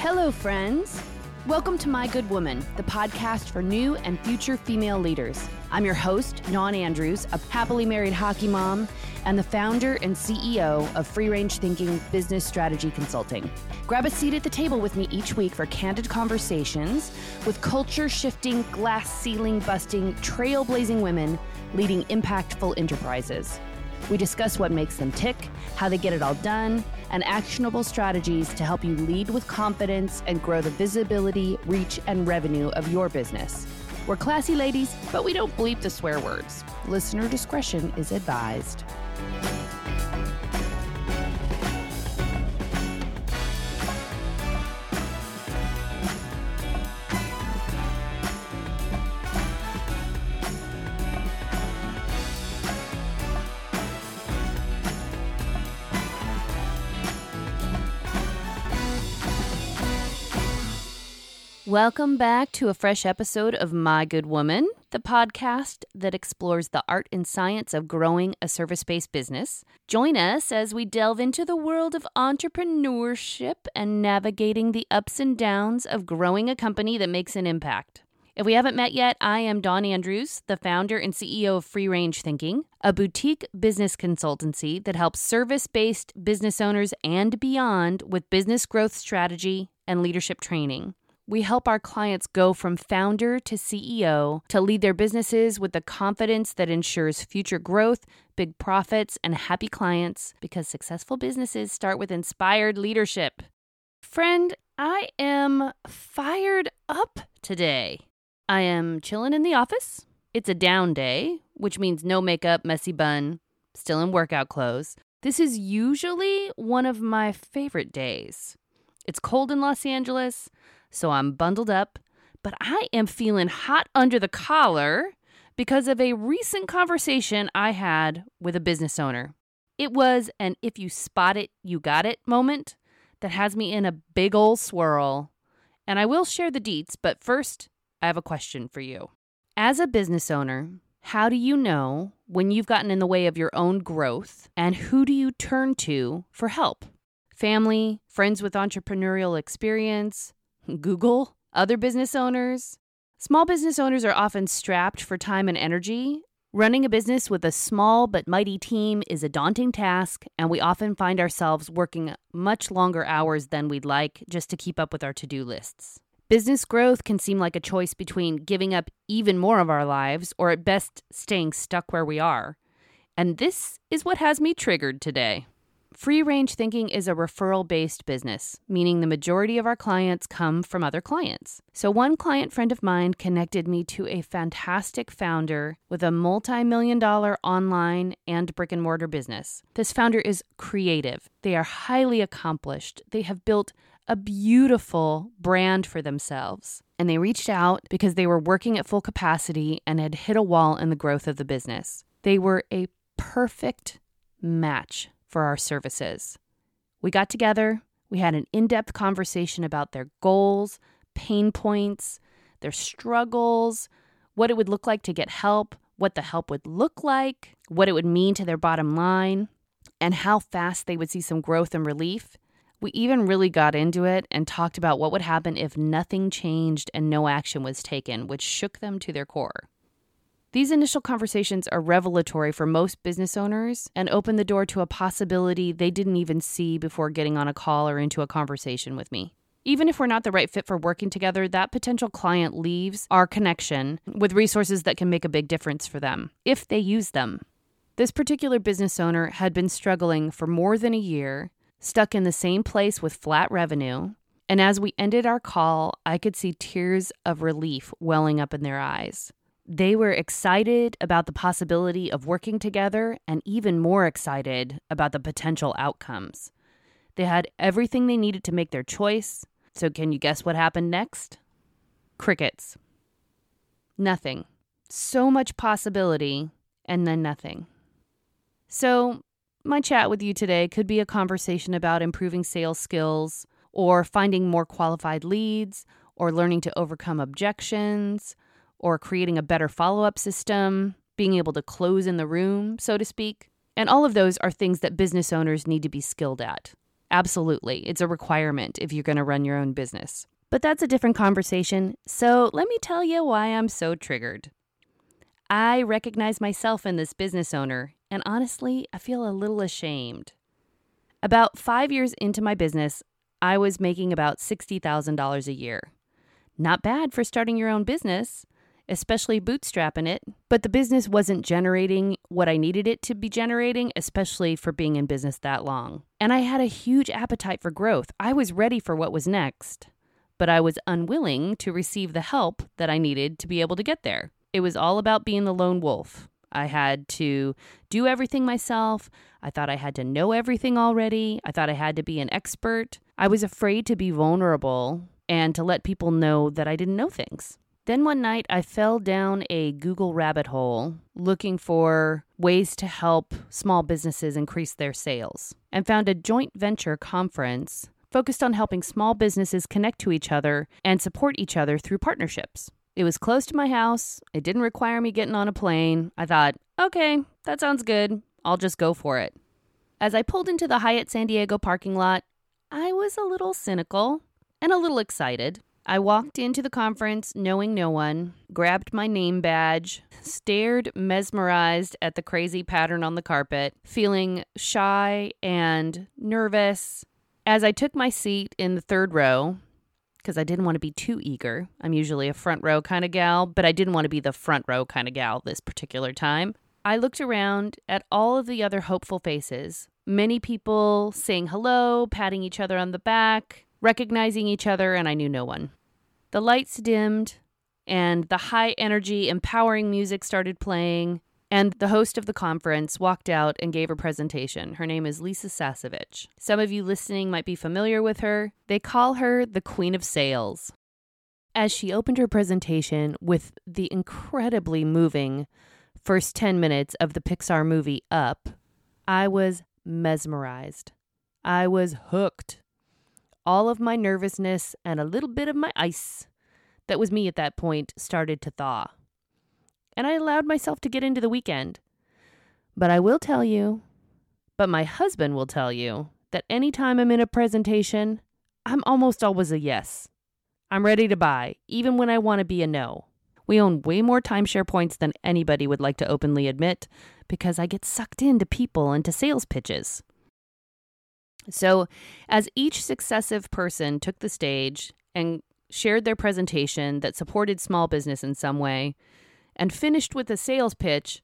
Hello, friends. Welcome to My Good Woman, the podcast for new and future female leaders. I'm your host, Dawn Andrews, a happily married hockey mom and the founder and CEO of Free Range Thinking Business Strategy Consulting. Grab a seat at the table with me each week for candid conversations with culture shifting, glass ceiling busting, trailblazing women leading impactful enterprises. We discuss what makes them tick, how they get it all done, and actionable strategies to help you lead with confidence and grow the visibility, reach, and revenue of your business. We're classy ladies, but we don't bleep the swear words. Listener discretion is advised. Welcome back to a fresh episode of My Good Woman, the podcast that explores the art and science of growing a service based business. Join us as we delve into the world of entrepreneurship and navigating the ups and downs of growing a company that makes an impact. If we haven't met yet, I am Dawn Andrews, the founder and CEO of Free Range Thinking, a boutique business consultancy that helps service based business owners and beyond with business growth strategy and leadership training. We help our clients go from founder to CEO to lead their businesses with the confidence that ensures future growth, big profits, and happy clients because successful businesses start with inspired leadership. Friend, I am fired up today. I am chilling in the office. It's a down day, which means no makeup, messy bun, still in workout clothes. This is usually one of my favorite days. It's cold in Los Angeles so I'm bundled up, but I am feeling hot under the collar because of a recent conversation I had with a business owner. It was an if you spot it, you got it moment that has me in a big ol' swirl. And I will share the deets, but first, I have a question for you. As a business owner, how do you know when you've gotten in the way of your own growth and who do you turn to for help? Family, friends with entrepreneurial experience, Google, other business owners. Small business owners are often strapped for time and energy. Running a business with a small but mighty team is a daunting task, and we often find ourselves working much longer hours than we'd like just to keep up with our to do lists. Business growth can seem like a choice between giving up even more of our lives or at best staying stuck where we are. And this is what has me triggered today. Free range thinking is a referral based business, meaning the majority of our clients come from other clients. So, one client friend of mine connected me to a fantastic founder with a multi million dollar online and brick and mortar business. This founder is creative, they are highly accomplished, they have built a beautiful brand for themselves. And they reached out because they were working at full capacity and had hit a wall in the growth of the business. They were a perfect match for our services. We got together, we had an in depth conversation about their goals, pain points, their struggles, what it would look like to get help, what the help would look like, what it would mean to their bottom line, and how fast they would see some growth and relief. We even really got into it and talked about what would happen if nothing changed and no action was taken, which shook them to their core. These initial conversations are revelatory for most business owners and open the door to a possibility they didn't even see before getting on a call or into a conversation with me. Even if we're not the right fit for working together, that potential client leaves our connection with resources that can make a big difference for them if they use them. This particular business owner had been struggling for more than a year, stuck in the same place with flat revenue, and as we ended our call, I could see tears of relief welling up in their eyes. They were excited about the possibility of working together and even more excited about the potential outcomes. They had everything they needed to make their choice. So, can you guess what happened next? Crickets. Nothing. So much possibility, and then nothing. So, my chat with you today could be a conversation about improving sales skills, or finding more qualified leads, or learning to overcome objections, or creating a better follow up system, being able to close in the room, so to speak. And all of those are things that business owners need to be skilled at. Absolutely. It's a requirement if you're going to run your own business. But that's a different conversation. So let me tell you why I'm so triggered. I recognize myself in this business owner, and honestly, I feel a little ashamed. About five years into my business, I was making about $60,000 a year. Not bad for starting your own business, especially bootstrapping it, but the business wasn't generating what I needed it to be generating, especially for being in business that long. And I had a huge appetite for growth. I was ready for what was next, but I was unwilling to receive the help that I needed to be able to get there. It was all about being the lone wolf. I had to do everything myself. I thought I had to know everything already. I thought I had to be an expert. I was afraid to be vulnerable and to let people know that I didn't know things. Then one night I fell down a Google rabbit hole looking for ways to help small businesses increase their sales and found a joint venture conference focused on helping small businesses connect to each other and support each other through partnerships. It was close to my house. It didn't require me getting on a plane. I thought, okay, that sounds good. I'll just go for it. As I pulled into the Hyatt San Diego parking lot, I was a little cynical and a little excited. I walked into the conference knowing no one, grabbed my name badge, stared mesmerized at the crazy pattern on the carpet, feeling shy and nervous. As I took my seat in the third row, because I didn't want to be too eager. I'm usually a front row kind of gal, but I didn't want to be the front row kind of gal this particular time. I looked around at all of the other hopeful faces. Many people saying hello, patting each other on the back, recognizing each other, and I knew no one. The lights dimmed, and the high energy, empowering music started playing. And the host of the conference walked out and gave a presentation. Her name is Lisa Sasevich. Some of you listening might be familiar with her. They call her the Queen of Sales. As she opened her presentation with the incredibly moving first 10 minutes of the Pixar movie Up, I was mesmerized. I was hooked. All of my nervousness and a little bit of my ice that was me at that point started to thaw and I allowed myself to get into the weekend. But I will tell you, but my husband will tell you, that anytime I'm in a presentation, I'm almost always a yes. I'm ready to buy, even when I want to be a no. We own way more timeshare points than anybody would like to openly admit because I get sucked into people and to sales pitches. So, as each successive person took the stage and shared their presentation that supported small business in some way, and finished with a sales pitch,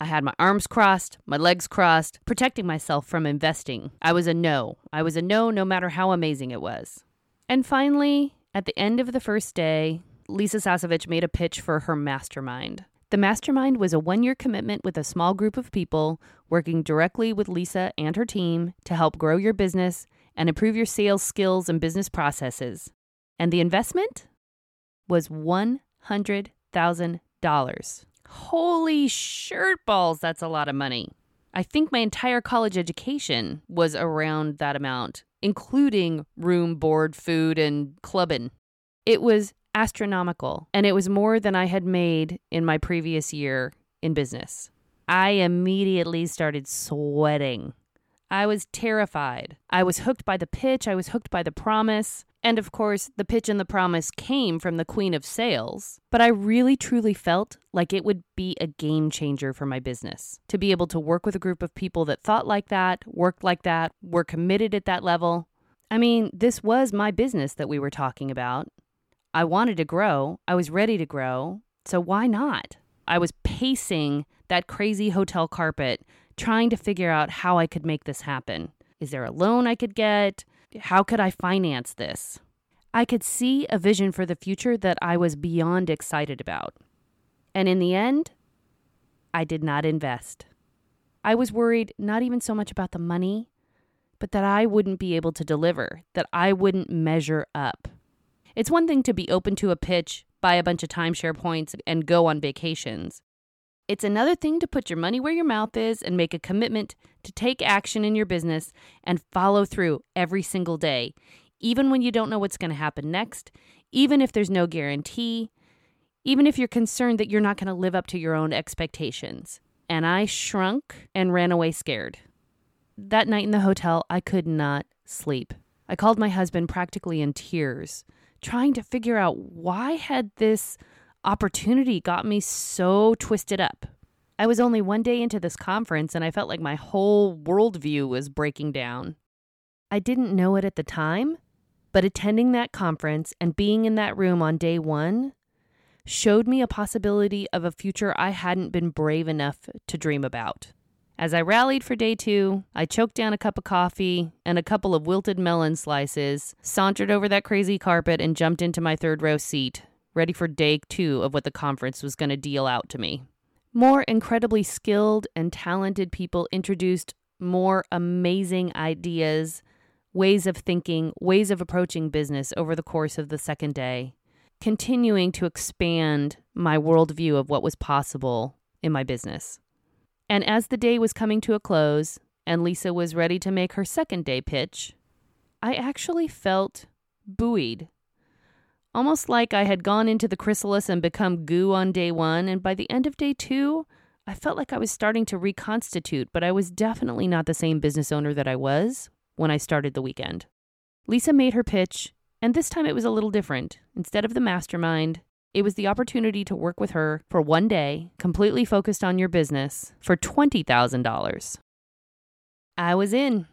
I had my arms crossed, my legs crossed, protecting myself from investing. I was a no. I was a no no matter how amazing it was. And finally, at the end of the first day, Lisa Sasevich made a pitch for her mastermind. The mastermind was a one year commitment with a small group of people working directly with Lisa and her team to help grow your business and improve your sales skills and business processes. And the investment was 100 $1,000. Holy shirt balls, that's a lot of money. I think my entire college education was around that amount, including room, board, food, and clubbing. It was astronomical, and it was more than I had made in my previous year in business. I immediately started sweating. I was terrified. I was hooked by the pitch, I was hooked by the promise. And of course, the pitch and the promise came from the queen of sales. But I really truly felt like it would be a game changer for my business to be able to work with a group of people that thought like that, worked like that, were committed at that level. I mean, this was my business that we were talking about. I wanted to grow, I was ready to grow. So why not? I was pacing that crazy hotel carpet, trying to figure out how I could make this happen. Is there a loan I could get? How could I finance this? I could see a vision for the future that I was beyond excited about. And in the end, I did not invest. I was worried not even so much about the money, but that I wouldn't be able to deliver, that I wouldn't measure up. It's one thing to be open to a pitch, buy a bunch of timeshare points, and go on vacations. It's another thing to put your money where your mouth is and make a commitment to take action in your business and follow through every single day, even when you don't know what's going to happen next, even if there's no guarantee, even if you're concerned that you're not going to live up to your own expectations. And I shrunk and ran away scared. that night in the hotel, I could not sleep. I called my husband practically in tears, trying to figure out why had this opportunity got me so twisted up. I was only one day into this conference and I felt like my whole worldview was breaking down. I didn't know it at the time, but attending that conference and being in that room on day one showed me a possibility of a future I hadn't been brave enough to dream about. As I rallied for day two, I choked down a cup of coffee and a couple of wilted melon slices, sauntered over that crazy carpet, and jumped into my third row seat, ready for day two of what the conference was going to deal out to me. More incredibly skilled and talented people introduced more amazing ideas, ways of thinking, ways of approaching business over the course of the second day, continuing to expand my worldview of what was possible in my business. And as the day was coming to a close and Lisa was ready to make her second day pitch, I actually felt buoyed. Almost like I had gone into the chrysalis and become goo on day one, and by the end of day two, I felt like I was starting to reconstitute, but I was definitely not the same business owner that I was when I started the weekend. Lisa made her pitch, and this time it was a little different. Instead of the mastermind, it was the opportunity to work with her for one day, completely focused on your business, for $20,000. I was in.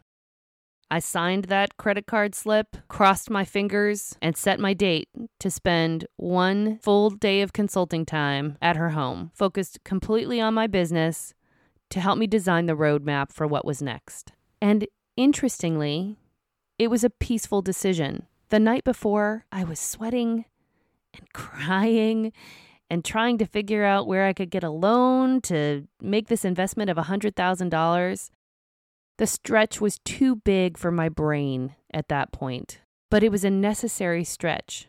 I signed that credit card slip, crossed my fingers, and set my date to spend one full day of consulting time at her home, focused completely on my business to help me design the roadmap for what was next. And interestingly, it was a peaceful decision. The night before, I was sweating and crying and trying to figure out where I could get a loan to make this investment of $100,000. The stretch was too big for my brain at that point, but it was a necessary stretch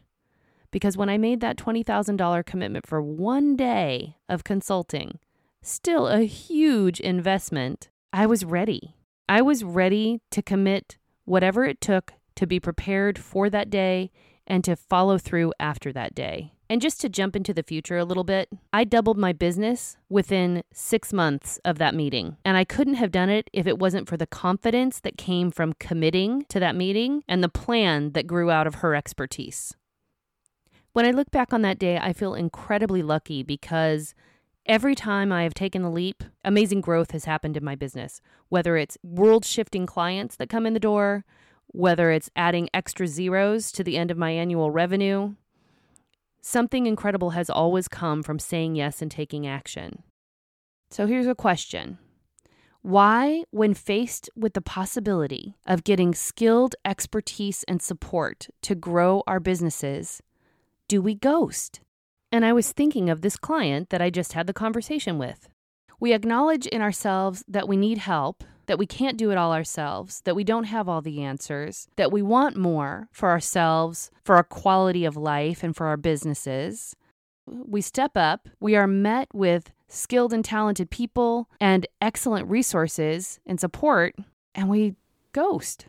because when I made that $20,000 commitment for one day of consulting, still a huge investment, I was ready. I was ready to commit whatever it took to be prepared for that day and to follow through after that day. And just to jump into the future a little bit, I doubled my business within six months of that meeting. And I couldn't have done it if it wasn't for the confidence that came from committing to that meeting and the plan that grew out of her expertise. When I look back on that day, I feel incredibly lucky because every time I have taken the leap, amazing growth has happened in my business, whether it's world shifting clients that come in the door, whether it's adding extra zeros to the end of my annual revenue. Something incredible has always come from saying yes and taking action. So here's a question Why, when faced with the possibility of getting skilled expertise and support to grow our businesses, do we ghost? And I was thinking of this client that I just had the conversation with. We acknowledge in ourselves that we need help that we can't do it all ourselves, that we don't have all the answers, that we want more for ourselves, for our quality of life, and for our businesses. We step up, we are met with skilled and talented people and excellent resources and support, and we ghost.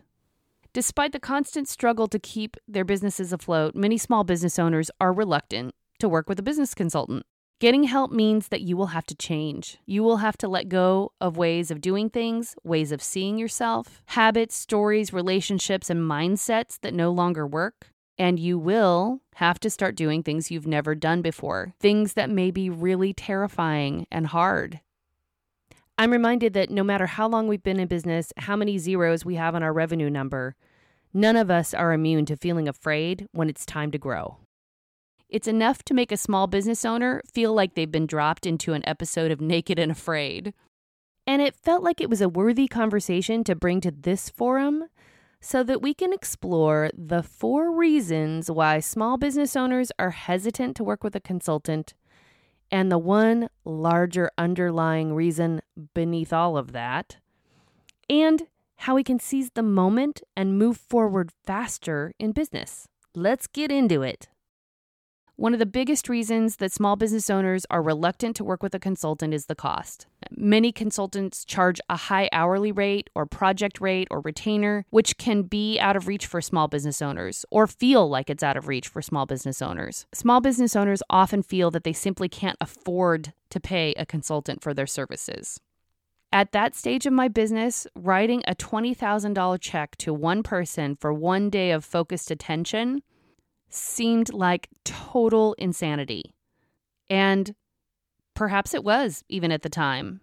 Despite the constant struggle to keep their businesses afloat, many small business owners are reluctant to work with a business consultant. Getting help means that you will have to change. You will have to let go of ways of doing things, ways of seeing yourself, habits, stories, relationships, and mindsets that no longer work. And you will have to start doing things you've never done before, things that may be really terrifying and hard. I'm reminded that no matter how long we've been in business, how many zeros we have on our revenue number, none of us are immune to feeling afraid when it's time to grow. It's enough to make a small business owner feel like they've been dropped into an episode of Naked and Afraid. And it felt like it was a worthy conversation to bring to this forum so that we can explore the four reasons why small business owners are hesitant to work with a consultant and the one larger underlying reason beneath all of that, and how we can seize the moment and move forward faster in business. Let's get into it. One of the biggest reasons that small business owners are reluctant to work with a consultant is the cost. Many consultants charge a high hourly rate or project rate or retainer, which can be out of reach for small business owners or feel like it's out of reach for small business owners. Small business owners often feel that they simply can't afford to pay a consultant for their services. At that stage of my business, writing a $20,000 check to one person for one day of focused attention seemed like total insanity. And perhaps it was, even at the time.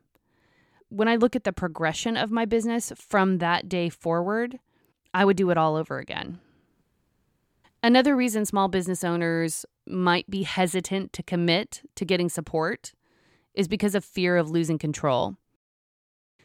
When I look at the progression of my business from that day forward, I would do it all over again. Another reason small business owners might be hesitant to commit to getting support is because of fear of losing control.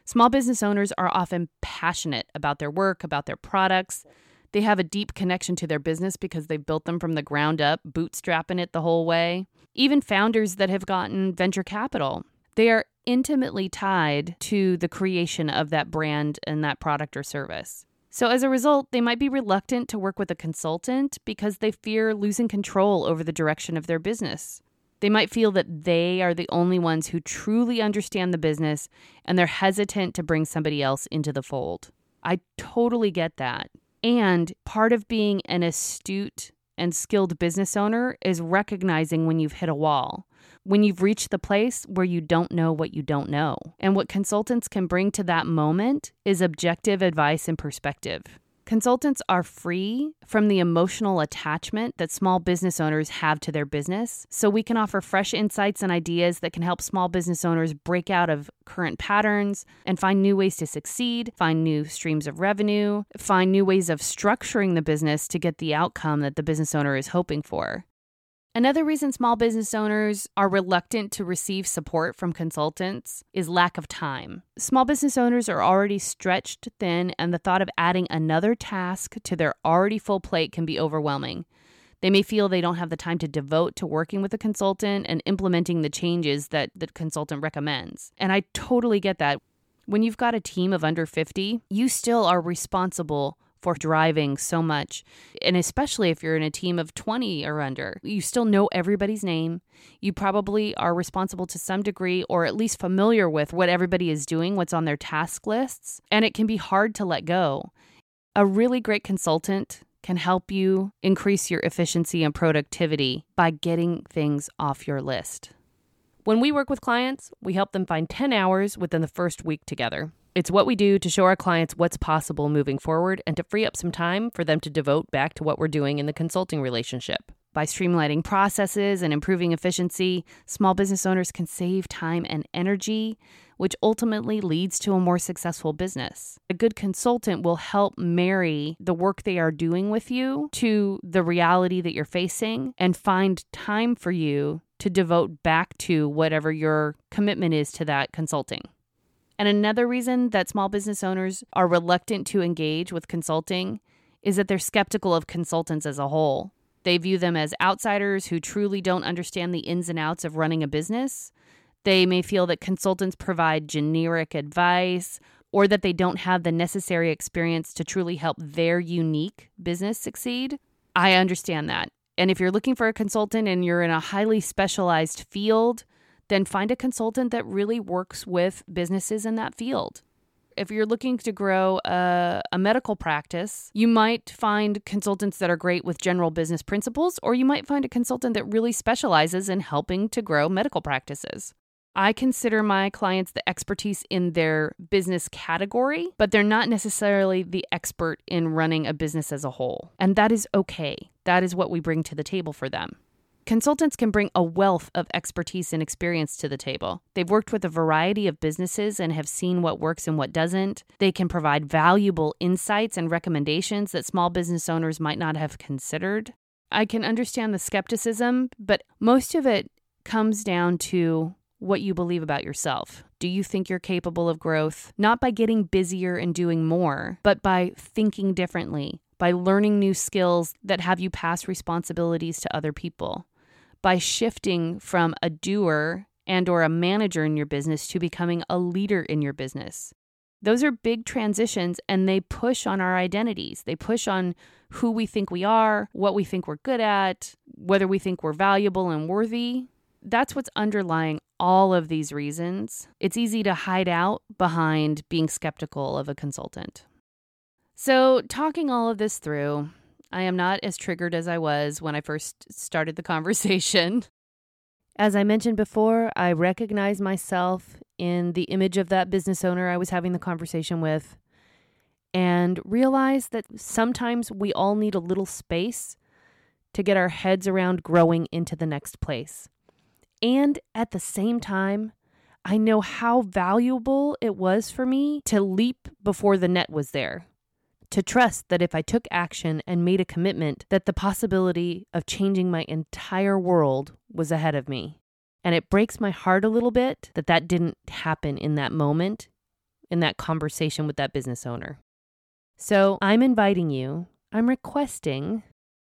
Small business owners are often passionate about their work, about their products. They have a deep connection to their business because they've built them from the ground up, bootstrapping it the whole way. Even founders that have gotten venture capital, they are intimately tied to the creation of that brand and that product or service. So, as a result, they might be reluctant to work with a consultant because they fear losing control over the direction of their business. They might feel that they are the only ones who truly understand the business and they're hesitant to bring somebody else into the fold. I totally get that. And part of being an astute and skilled business owner is recognizing when you've hit a wall, when you've reached the place where you don't know what you don't know. And what consultants can bring to that moment is objective advice and perspective. Consultants are free from the emotional attachment that small business owners have to their business, so we can offer fresh insights and ideas that can help small business owners break out of current patterns and find new ways to succeed, find new streams of revenue, find new ways of structuring the business to get the outcome that the business owner is hoping for. Another reason small business owners are reluctant to receive support from consultants is lack of time. Small business owners are already stretched thin, and the thought of adding another task to their already full plate can be overwhelming. They may feel they don't have the time to devote to working with a consultant and implementing the changes that the consultant recommends. And I totally get that. When you've got a team of under 50, you still are responsible for driving so much. And especially if you're in a team of 20 or under, you still know everybody's name. You probably are responsible to some degree or at least familiar with what everybody is doing, what's on their task lists. And it can be hard to let go. A really great consultant can help you increase your efficiency and productivity by getting things off your list. When we work with clients, we help them find 10 hours within the first week together. It's what we do to show our clients what's possible moving forward and to free up some time for them to devote back to what we're doing in the consulting relationship. By streamlining processes and improving efficiency, small business owners can save time and energy, which ultimately leads to a more successful business. A good consultant will help marry the work they are doing with you to the reality that you're facing and find time for you to devote back to whatever your commitment is to that consulting. And another reason that small business owners are reluctant to engage with consulting is that they're skeptical of consultants as a whole. They view them as outsiders who truly don't understand the ins and outs of running a business. They may feel that consultants provide generic advice or that they don't have the necessary experience to truly help their unique business succeed. I understand that. And if you're looking for a consultant and you're in a highly specialized field, then find a consultant that really works with businesses in that field. If you're looking to grow a, a, medical practice, you might find consultants that are great with general business principles, or you might find a consultant that really specializes in helping to grow medical practices. I consider my clients the expertise in their business category, but they're not necessarily the expert in running a business as a whole. And that is okay. That is what we bring to the table for them. Consultants can bring a wealth of expertise and experience to the table. They've worked with a variety of businesses and have seen what works and what doesn't. They can provide valuable insights and recommendations that small business owners might not have considered. I can understand the skepticism, but most of it comes down to what you believe about yourself. Do you think you're capable of growth? Not by getting busier and doing more, but by thinking differently, by learning new skills that have you pass responsibilities to other people by shifting from a doer and or a manager in your business to becoming a leader in your business. Those are big transitions and they push on our identities. They push on who we think we are, what we think we're good at, whether we think we're valuable and worthy. That's what's underlying all of these reasons. It's easy to hide out behind being skeptical of a consultant. So, talking all of this through, I am not as triggered as I was when I first started the conversation. As I mentioned before, I recognize myself in the image of that business owner I was having the conversation with and realized that sometimes we all need a little space to get our heads around growing into the next place. And at the same time, I know how valuable it was for me to leap before the net was there. To trust that if I took action and made a commitment, that the possibility of changing my entire world was ahead of me. And it breaks my heart a little bit that that didn't happen in that moment, in that conversation with that business owner. So I'm inviting you, I'm requesting,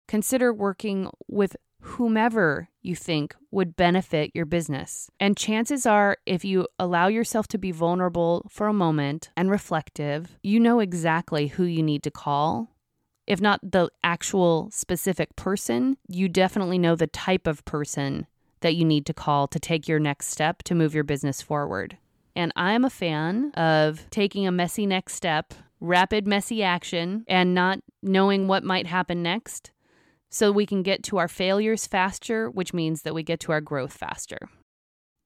consider working with whomever you think would benefit your business. And chances are, if you allow yourself to be vulnerable for a moment and reflective, you know exactly who you need to call. If not the actual specific person, you definitely know the type of person that you need to call to take your next step to move your business forward. And I'm a fan of taking a messy next step, rapid, messy action, and not knowing what might happen next so we can get to our failures faster, which means that we get to our growth faster.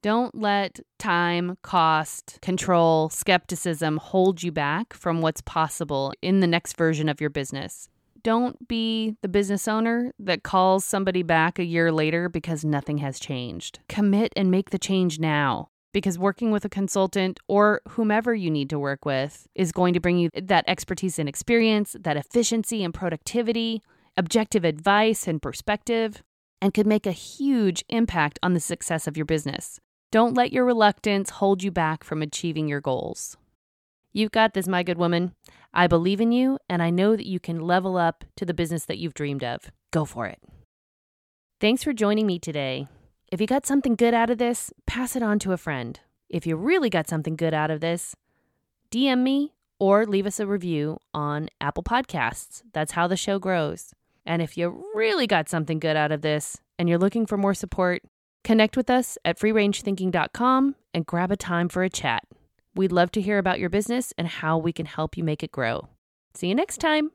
Don't let time, cost, control, skepticism hold you back from what's possible in the next version of your business. Don't be the business owner that calls somebody back a year later because nothing has changed. Commit and make the change now because working with a consultant or whomever you need to work with is going to bring you that expertise and experience, that efficiency and productivity, objective advice and perspective, and could make a huge impact on the success of your business. Don't let your reluctance hold you back from achieving your goals. You've got this, my good woman. I believe in you, and I know that you can level up to the business that you've dreamed of. Go for it. Thanks for joining me today. If you got something good out of this, pass it on to a friend. If you really got something good out of this, DM me or leave us a review on Apple Podcasts. That's how the show grows. And if you really got something good out of this and you're looking for more support, connect with us at freerangethinking.com and grab a time for a chat. We'd love to hear about your business and how we can help you make it grow. See you next time.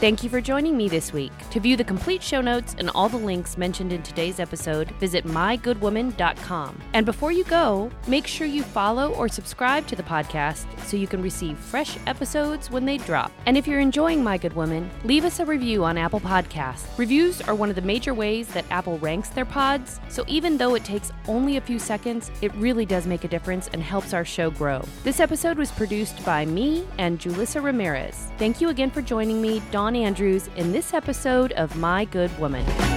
Thank you for joining me this week. To view the complete show notes and all the links mentioned in today's episode, visit mygoodwoman.com. And before you go, make sure you follow or subscribe to the podcast so you can receive fresh episodes when they drop. And if you're enjoying My Good Woman, leave us a review on Apple Podcasts. Reviews are one of the major ways that Apple ranks their pods, so even though it takes only a few seconds, it really does make a difference and helps our show grow. This episode was produced by me and Julissa Ramirez. Thank you again for joining me, Dawn Andrews, in this episode of My Good Woman.